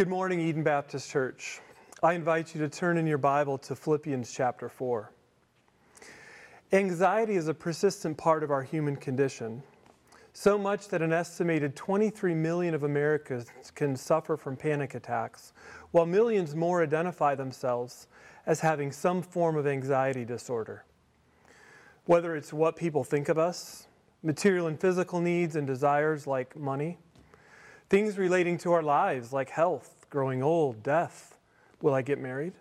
Good morning, Eden Baptist Church. I invite you to turn in your Bible to Philippians chapter 4. Anxiety is a persistent part of our human condition, so much that an estimated 23 million of Americans can suffer from panic attacks, while millions more identify themselves as having some form of anxiety disorder. Whether it's what people think of us, material and physical needs and desires like money, things relating to our lives like health, growing old, death, will I get married?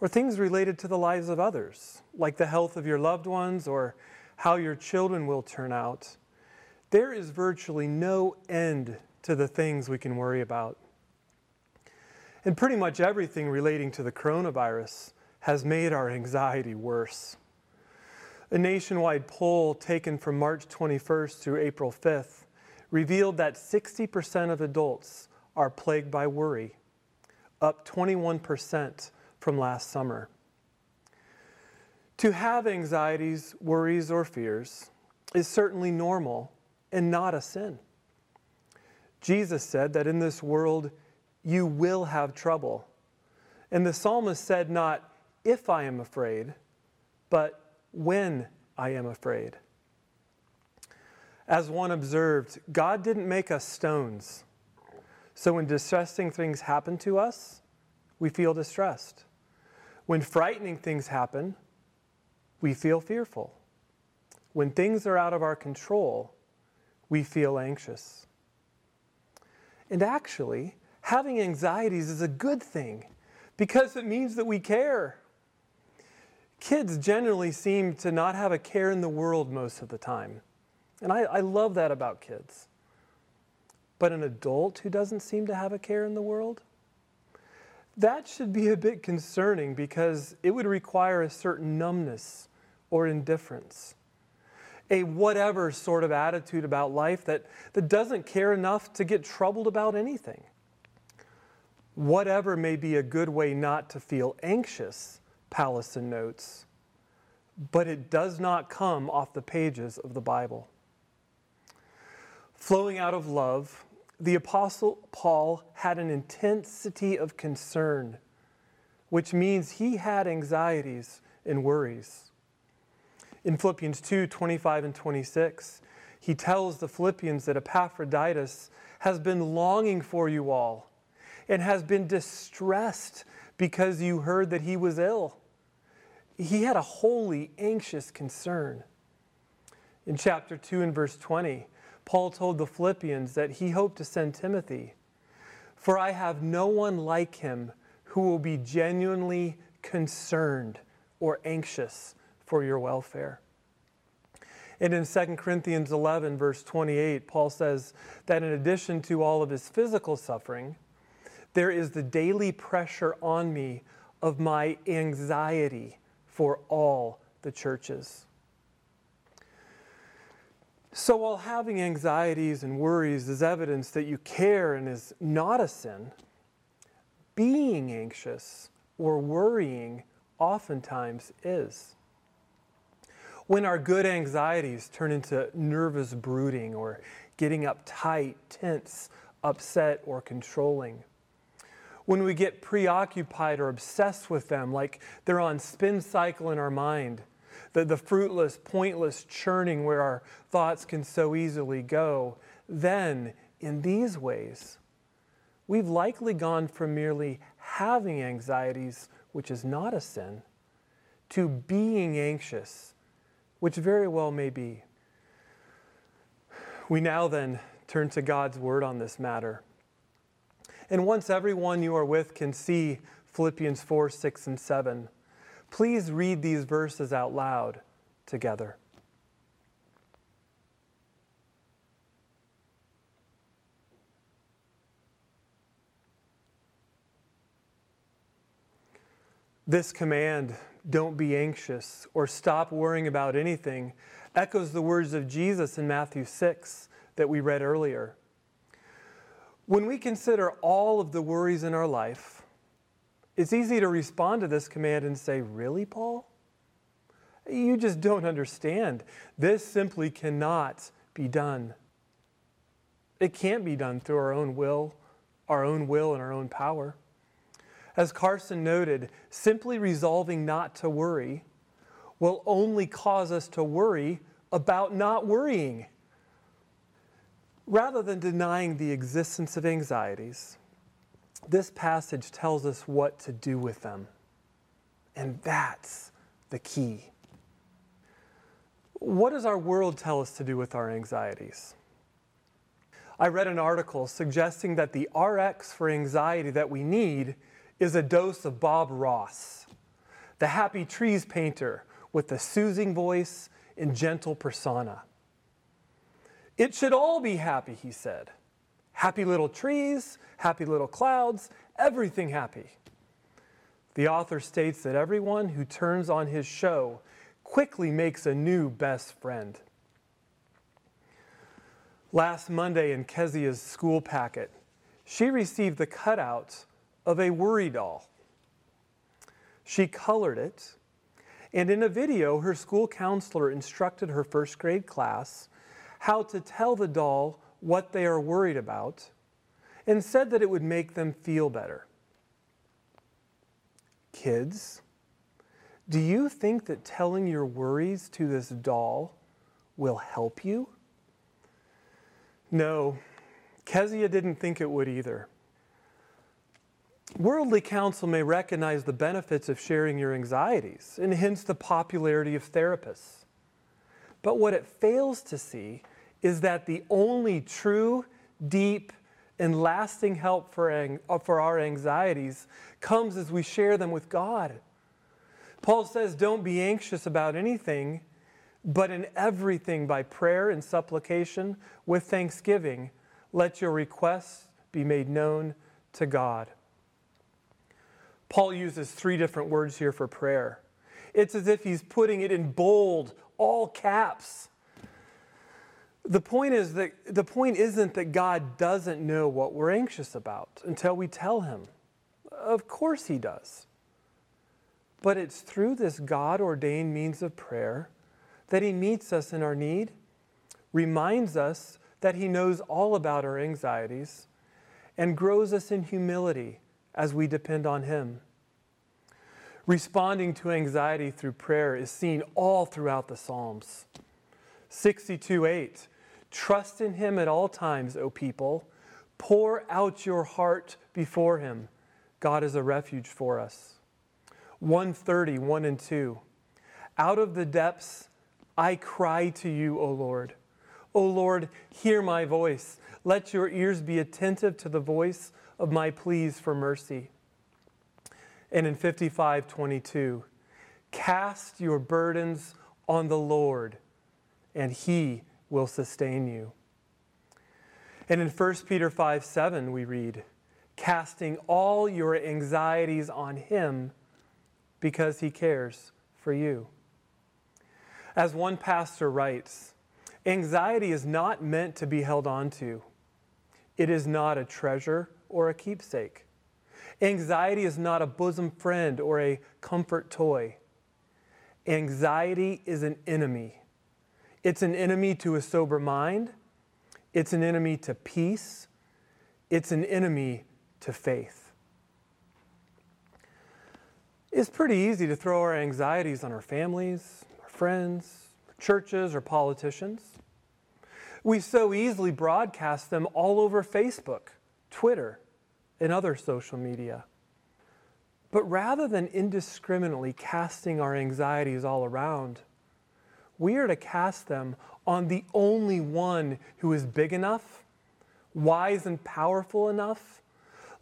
Or things related to the lives of others, like the health of your loved ones or how your children will turn out. There is virtually no end to the things we can worry about. And pretty much everything relating to the coronavirus has made our anxiety worse. A nationwide poll taken from March 21st through April 5th revealed that 60% of adults are plagued by worry, up 21% from last summer. To have anxieties, worries, or fears is certainly normal and not a sin. Jesus said that in this world you will have trouble. And the psalmist said, not if I am afraid, but when I am afraid. As one observed, God didn't make us stones. So when distressing things happen to us, we feel distressed. When frightening things happen, we feel fearful. When things are out of our control, we feel anxious. And actually, having anxieties is a good thing because it means that we care. Kids generally seem to not have a care in the world most of the time. And I, I love that about kids. But an adult who doesn't seem to have a care in the world? That should be a bit concerning because it would require a certain numbness or indifference. A whatever sort of attitude about life that, that doesn't care enough to get troubled about anything. Whatever may be a good way not to feel anxious, Powlison notes, but it does not come off the pages of the Bible. Flowing out of love, the Apostle Paul had an intensity of concern, which means he had anxieties and worries. In Philippians 2 25 and 26, he tells the Philippians that Epaphroditus has been longing for you all and has been distressed because you heard that he was ill. He had a holy, anxious concern. In chapter 2 and verse 20, Paul told the Philippians that he hoped to send Timothy. For I have no one like him who will be genuinely concerned or anxious for your welfare. And in 2 Corinthians 11, verse 28, Paul says that in addition to all of his physical suffering, there is the daily pressure on me of my anxiety for all the churches. So, while having anxieties and worries is evidence that you care and is not a sin, being anxious or worrying oftentimes is. When our good anxieties turn into nervous brooding or getting uptight, tense, upset, or controlling when we get preoccupied or obsessed with them, like they're on spin cycle in our mind, the, the fruitless, pointless churning where our thoughts can so easily go, then in these ways, we've likely gone from merely having anxieties, which is not a sin, to being anxious, which very well may be. We now then turn to God's word on this matter. And once everyone you are with can see Philippians 4, 6, and 7, please read these verses out loud together. This command, don't be anxious or stop worrying about anything, echoes the words of Jesus in Matthew 6 that we read earlier. When we consider all of the worries in our life, it's easy to respond to this command and say, Really, Paul? You just don't understand. This simply cannot be done. It can't be done through our own will our own will and our own power. As Carson noted, simply resolving not to worry will only cause us to worry about not worrying. Rather than denying the existence of anxieties, this passage tells us what to do with them. And that's the key. What does our world tell us to do with our anxieties? I read an article suggesting that the RX for anxiety that we need is a dose of Bob Ross, the happy trees painter with the soothing voice and gentle persona. It should all be happy, he said. Happy little trees, happy little clouds, everything happy. The author states that everyone who turns on his show quickly makes a new best friend. Last Monday in Kezia's school packet, she received the cutout of a worry doll. She colored it, and in a video, her school counselor instructed her first grade class how to tell the doll what they are worried about and said that it would make them feel better. Kids, do you think that telling your worries to this doll will help you? No, Kezia didn't think it would either. Worldly counsel may recognize the benefits of sharing your anxieties and hence the popularity of therapists. But what it fails to see is that the only true, deep, and lasting help for, uh, for our anxieties comes as we share them with God. Paul says, Don't be anxious about anything, but in everything by prayer and supplication with thanksgiving, let your requests be made known to God. Paul uses three different words here for prayer. It's as if he's putting it in bold, all caps. The point is that the point isn't that God doesn't know what we're anxious about until we tell him. Of course he does. But it's through this God ordained means of prayer that he meets us in our need, reminds us that he knows all about our anxieties, and grows us in humility as we depend on him. Responding to anxiety through prayer is seen all throughout the Psalms. 62 8 Trust in him at all times, O people. Pour out your heart before him. God is a refuge for us. 130, 1 and 2. Out of the depths I cry to you, O Lord. O Lord, hear my voice. Let your ears be attentive to the voice of my pleas for mercy. And in 55, 22, cast your burdens on the Lord, and he will sustain you. And in 1 Peter 5 7, we read, casting all your anxieties on him because he cares for you. As one pastor writes, anxiety is not meant to be held onto. It is not a treasure or a keepsake. Anxiety is not a bosom friend or a comfort toy. Anxiety is an enemy it's an enemy to a sober mind, it's an enemy to peace, it's an enemy to faith. It's pretty easy to throw our anxieties on our families, our friends, our churches, or politicians. We so easily broadcast them all over Facebook, Twitter, and other social media. But rather than indiscriminately casting our anxieties all around, we are to cast them on the only one who is big enough, wise and powerful enough,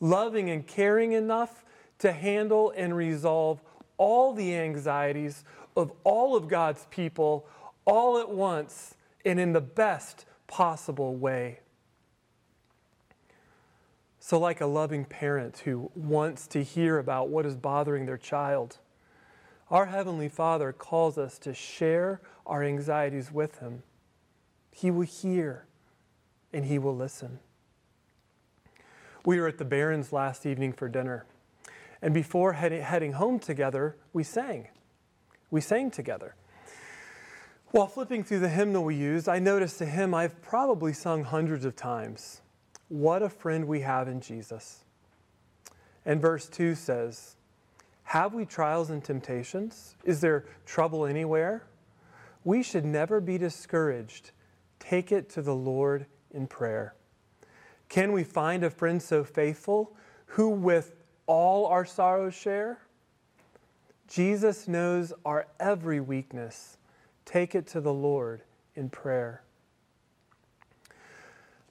loving and caring enough to handle and resolve all the anxieties of all of God's people all at once and in the best possible way. So, like a loving parent who wants to hear about what is bothering their child, our Heavenly Father calls us to share our anxieties with Him. He will hear and He will listen. We were at the Barrens last evening for dinner, and before heading home together, we sang. We sang together. While flipping through the hymnal we used, I noticed a hymn I've probably sung hundreds of times what a friend we have in Jesus. And verse 2 says, Have we trials and temptations? Is there trouble anywhere? We should never be discouraged. Take it to the Lord in prayer. Can we find a friend so faithful who with all our sorrows share? Jesus knows our every weakness. Take it to the Lord in prayer.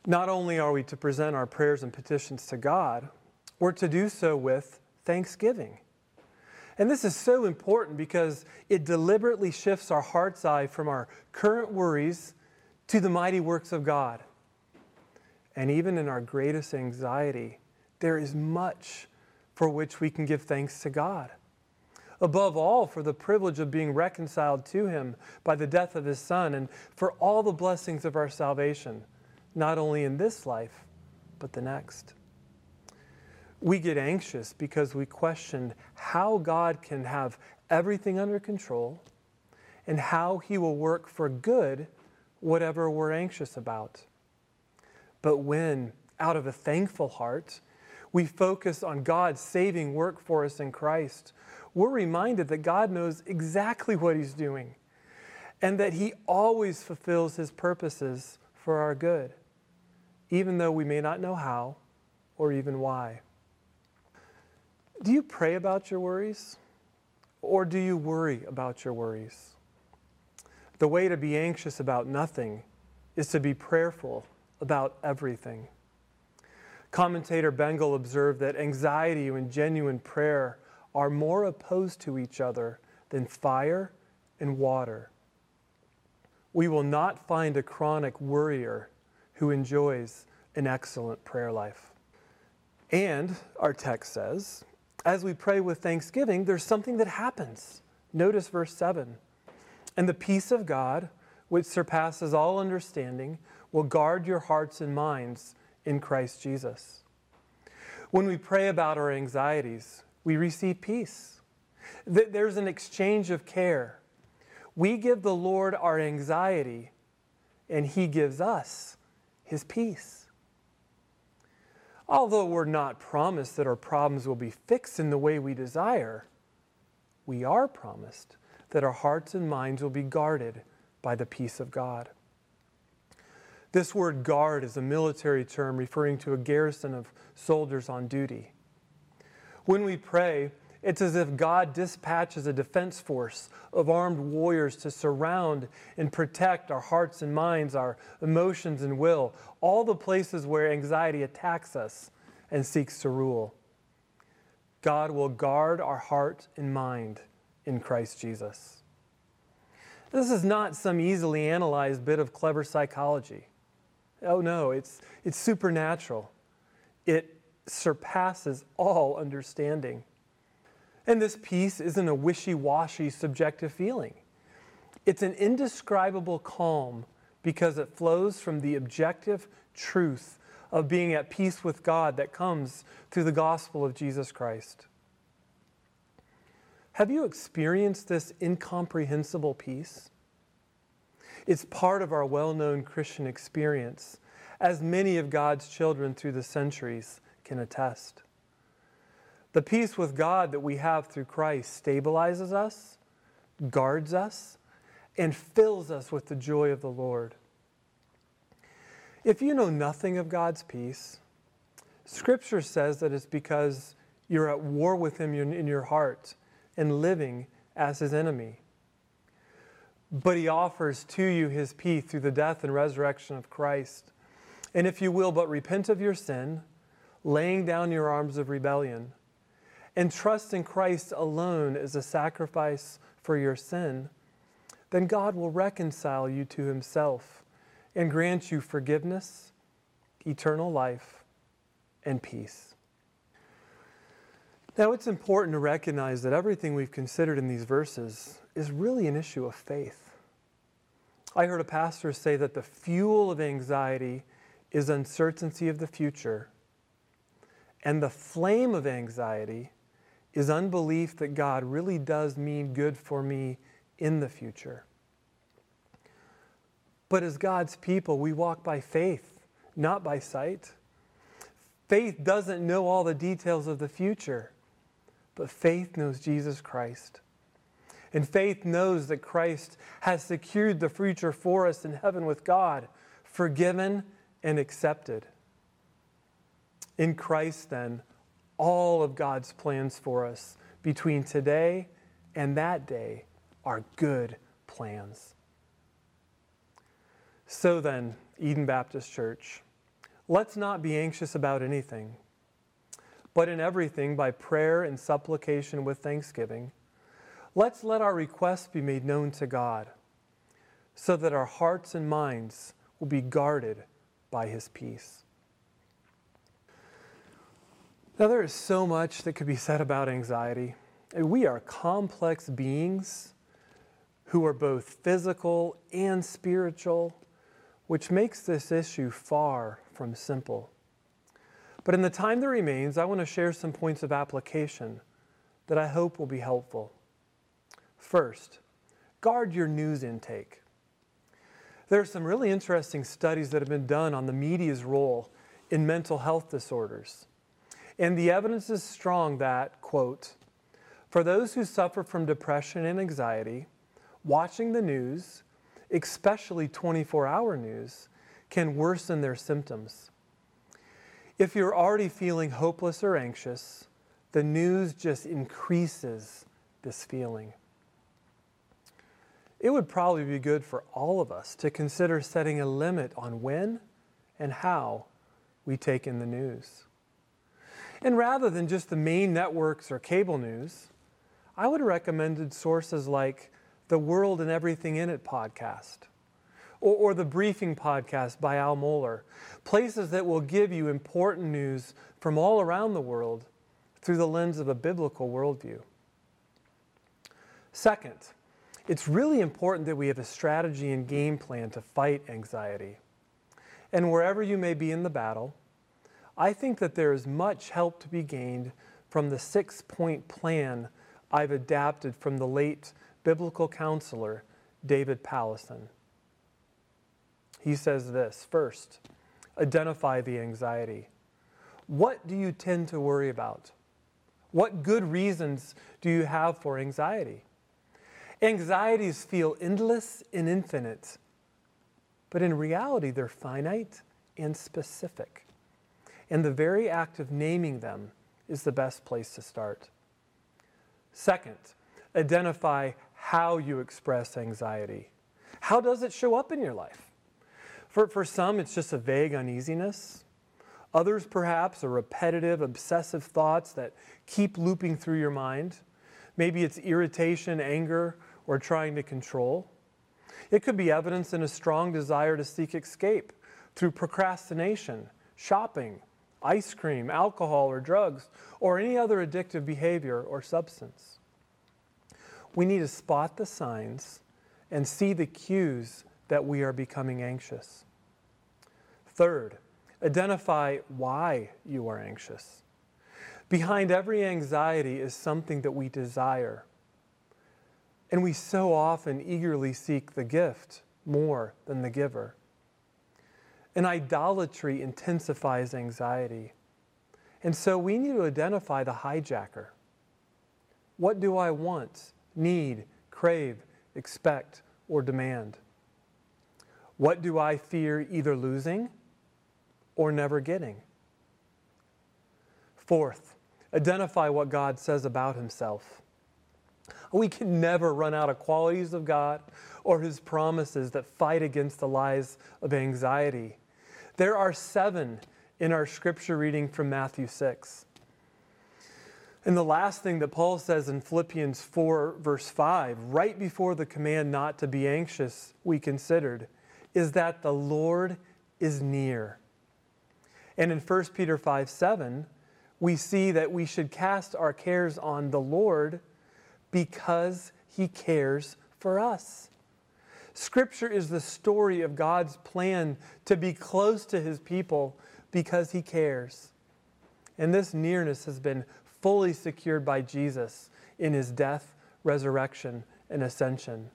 Not only are we to present our prayers and petitions to God, we're to do so with thanksgiving. And this is so important because it deliberately shifts our heart's eye from our current worries to the mighty works of God. And even in our greatest anxiety, there is much for which we can give thanks to God. Above all, for the privilege of being reconciled to Him by the death of His Son, and for all the blessings of our salvation, not only in this life, but the next. We get anxious because we question how God can have everything under control and how He will work for good whatever we're anxious about. But when, out of a thankful heart, we focus on God's saving work for us in Christ, we're reminded that God knows exactly what He's doing and that He always fulfills His purposes for our good, even though we may not know how or even why. Do you pray about your worries? Or do you worry about your worries? The way to be anxious about nothing is to be prayerful about everything. Commentator Bengel observed that anxiety and genuine prayer are more opposed to each other than fire and water. We will not find a chronic worrier who enjoys an excellent prayer life. And our text says, as we pray with thanksgiving, there's something that happens. Notice verse 7. And the peace of God, which surpasses all understanding, will guard your hearts and minds in Christ Jesus. When we pray about our anxieties, we receive peace. There's an exchange of care. We give the Lord our anxiety, and He gives us His peace. Although we're not promised that our problems will be fixed in the way we desire, we are promised that our hearts and minds will be guarded by the peace of God. This word guard is a military term referring to a garrison of soldiers on duty. When we pray, it's as if God dispatches a defense force of armed warriors to surround and protect our hearts and minds, our emotions and will, all the places where anxiety attacks us and seeks to rule. God will guard our heart and mind in Christ Jesus. This is not some easily analyzed bit of clever psychology. Oh no, it's, it's supernatural. It surpasses all understanding. And this peace isn't a wishy washy subjective feeling. It's an indescribable calm because it flows from the objective truth of being at peace with God that comes through the gospel of Jesus Christ. Have you experienced this incomprehensible peace? It's part of our well known Christian experience, as many of God's children through the centuries can attest. The peace with God that we have through Christ stabilizes us, guards us, and fills us with the joy of the Lord. If you know nothing of God's peace, Scripture says that it's because you're at war with Him in your heart and living as His enemy. But He offers to you His peace through the death and resurrection of Christ. And if you will but repent of your sin, laying down your arms of rebellion, and trust in Christ alone as a sacrifice for your sin, then God will reconcile you to Himself and grant you forgiveness, eternal life, and peace. Now, it's important to recognize that everything we've considered in these verses is really an issue of faith. I heard a pastor say that the fuel of anxiety is uncertainty of the future, and the flame of anxiety is unbelief that God really does mean good for me in the future. But as God's people, we walk by faith, not by sight. Faith doesn't know all the details of the future, but faith knows Jesus Christ. And faith knows that Christ has secured the future for us in heaven with God, forgiven and accepted. In Christ, then, all of God's plans for us between today and that day are good plans. So then, Eden Baptist Church, let's not be anxious about anything, but in everything, by prayer and supplication with thanksgiving, let's let our requests be made known to God, so that our hearts and minds will be guarded by His peace. Now, there is so much that could be said about anxiety. We are complex beings who are both physical and spiritual, which makes this issue far from simple. But in the time that remains, I want to share some points of application that I hope will be helpful. First, guard your news intake. There are some really interesting studies that have been done on the media's role in mental health disorders. And the evidence is strong that, quote, for those who suffer from depression and anxiety, watching the news, especially 24 hour news, can worsen their symptoms. If you're already feeling hopeless or anxious, the news just increases this feeling. It would probably be good for all of us to consider setting a limit on when and how we take in the news. And rather than just the main networks or cable news, I would have recommended sources like the World and Everything in It podcast or, or the Briefing podcast by Al Mohler, places that will give you important news from all around the world through the lens of a biblical worldview. Second, it's really important that we have a strategy and game plan to fight anxiety. And wherever you may be in the battle, I think that there is much help to be gained from the six point plan I've adapted from the late biblical counselor David Powlison. He says this first, identify the anxiety. What do you tend to worry about? What good reasons do you have for anxiety? Anxieties feel endless and infinite, but in reality, they're finite and specific. And the very act of naming them is the best place to start. Second, identify how you express anxiety. How does it show up in your life? For, for some, it's just a vague uneasiness. Others, perhaps, are repetitive, obsessive thoughts that keep looping through your mind. Maybe it's irritation, anger, or trying to control. It could be evidence in a strong desire to seek escape through procrastination, shopping, ice cream, alcohol, or drugs, or any other addictive behavior or substance. We need to spot the signs and see the cues that we are becoming anxious. Third, identify why you are anxious. Behind every anxiety is something that we desire. And we so often eagerly seek the gift more than the giver. And idolatry intensifies anxiety. And so we need to identify the hijacker. What do I want, need, crave, expect, or demand? What do I fear either losing or never getting? Fourth, identify what God says about himself. We can never run out of qualities of God or his promises that fight against the lies of anxiety. There are seven in our scripture reading from Matthew 6. And the last thing that Paul says in Philippians 4, verse 5, right before the command not to be anxious, we considered, is that the Lord is near. And in 1 Peter 5, 7, we see that we should cast our cares on the Lord because he cares for us. Scripture is the story of God's plan to be close to his people because he cares. And this nearness has been fully secured by Jesus in his death, resurrection, and ascension.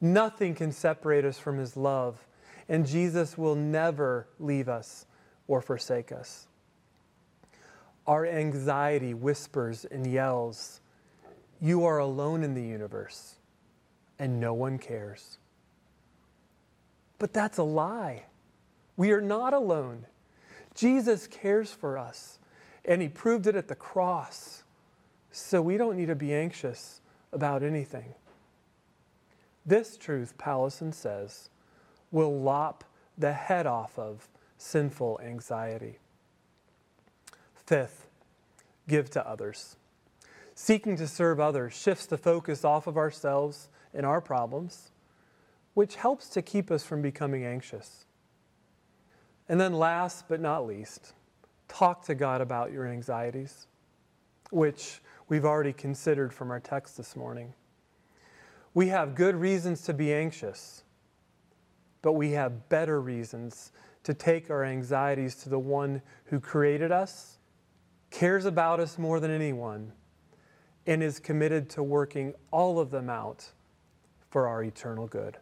Nothing can separate us from his love, and Jesus will never leave us or forsake us. Our anxiety whispers and yells, You are alone in the universe, and no one cares. But that's a lie. We are not alone. Jesus cares for us, and He proved it at the cross. So we don't need to be anxious about anything. This truth, Powlison says, will lop the head off of sinful anxiety. Fifth, give to others. Seeking to serve others shifts the focus off of ourselves and our problems, which helps to keep us from becoming anxious. And then, last but not least, talk to God about your anxieties, which we've already considered from our text this morning. We have good reasons to be anxious, but we have better reasons to take our anxieties to the one who created us, cares about us more than anyone, and is committed to working all of them out for our eternal good.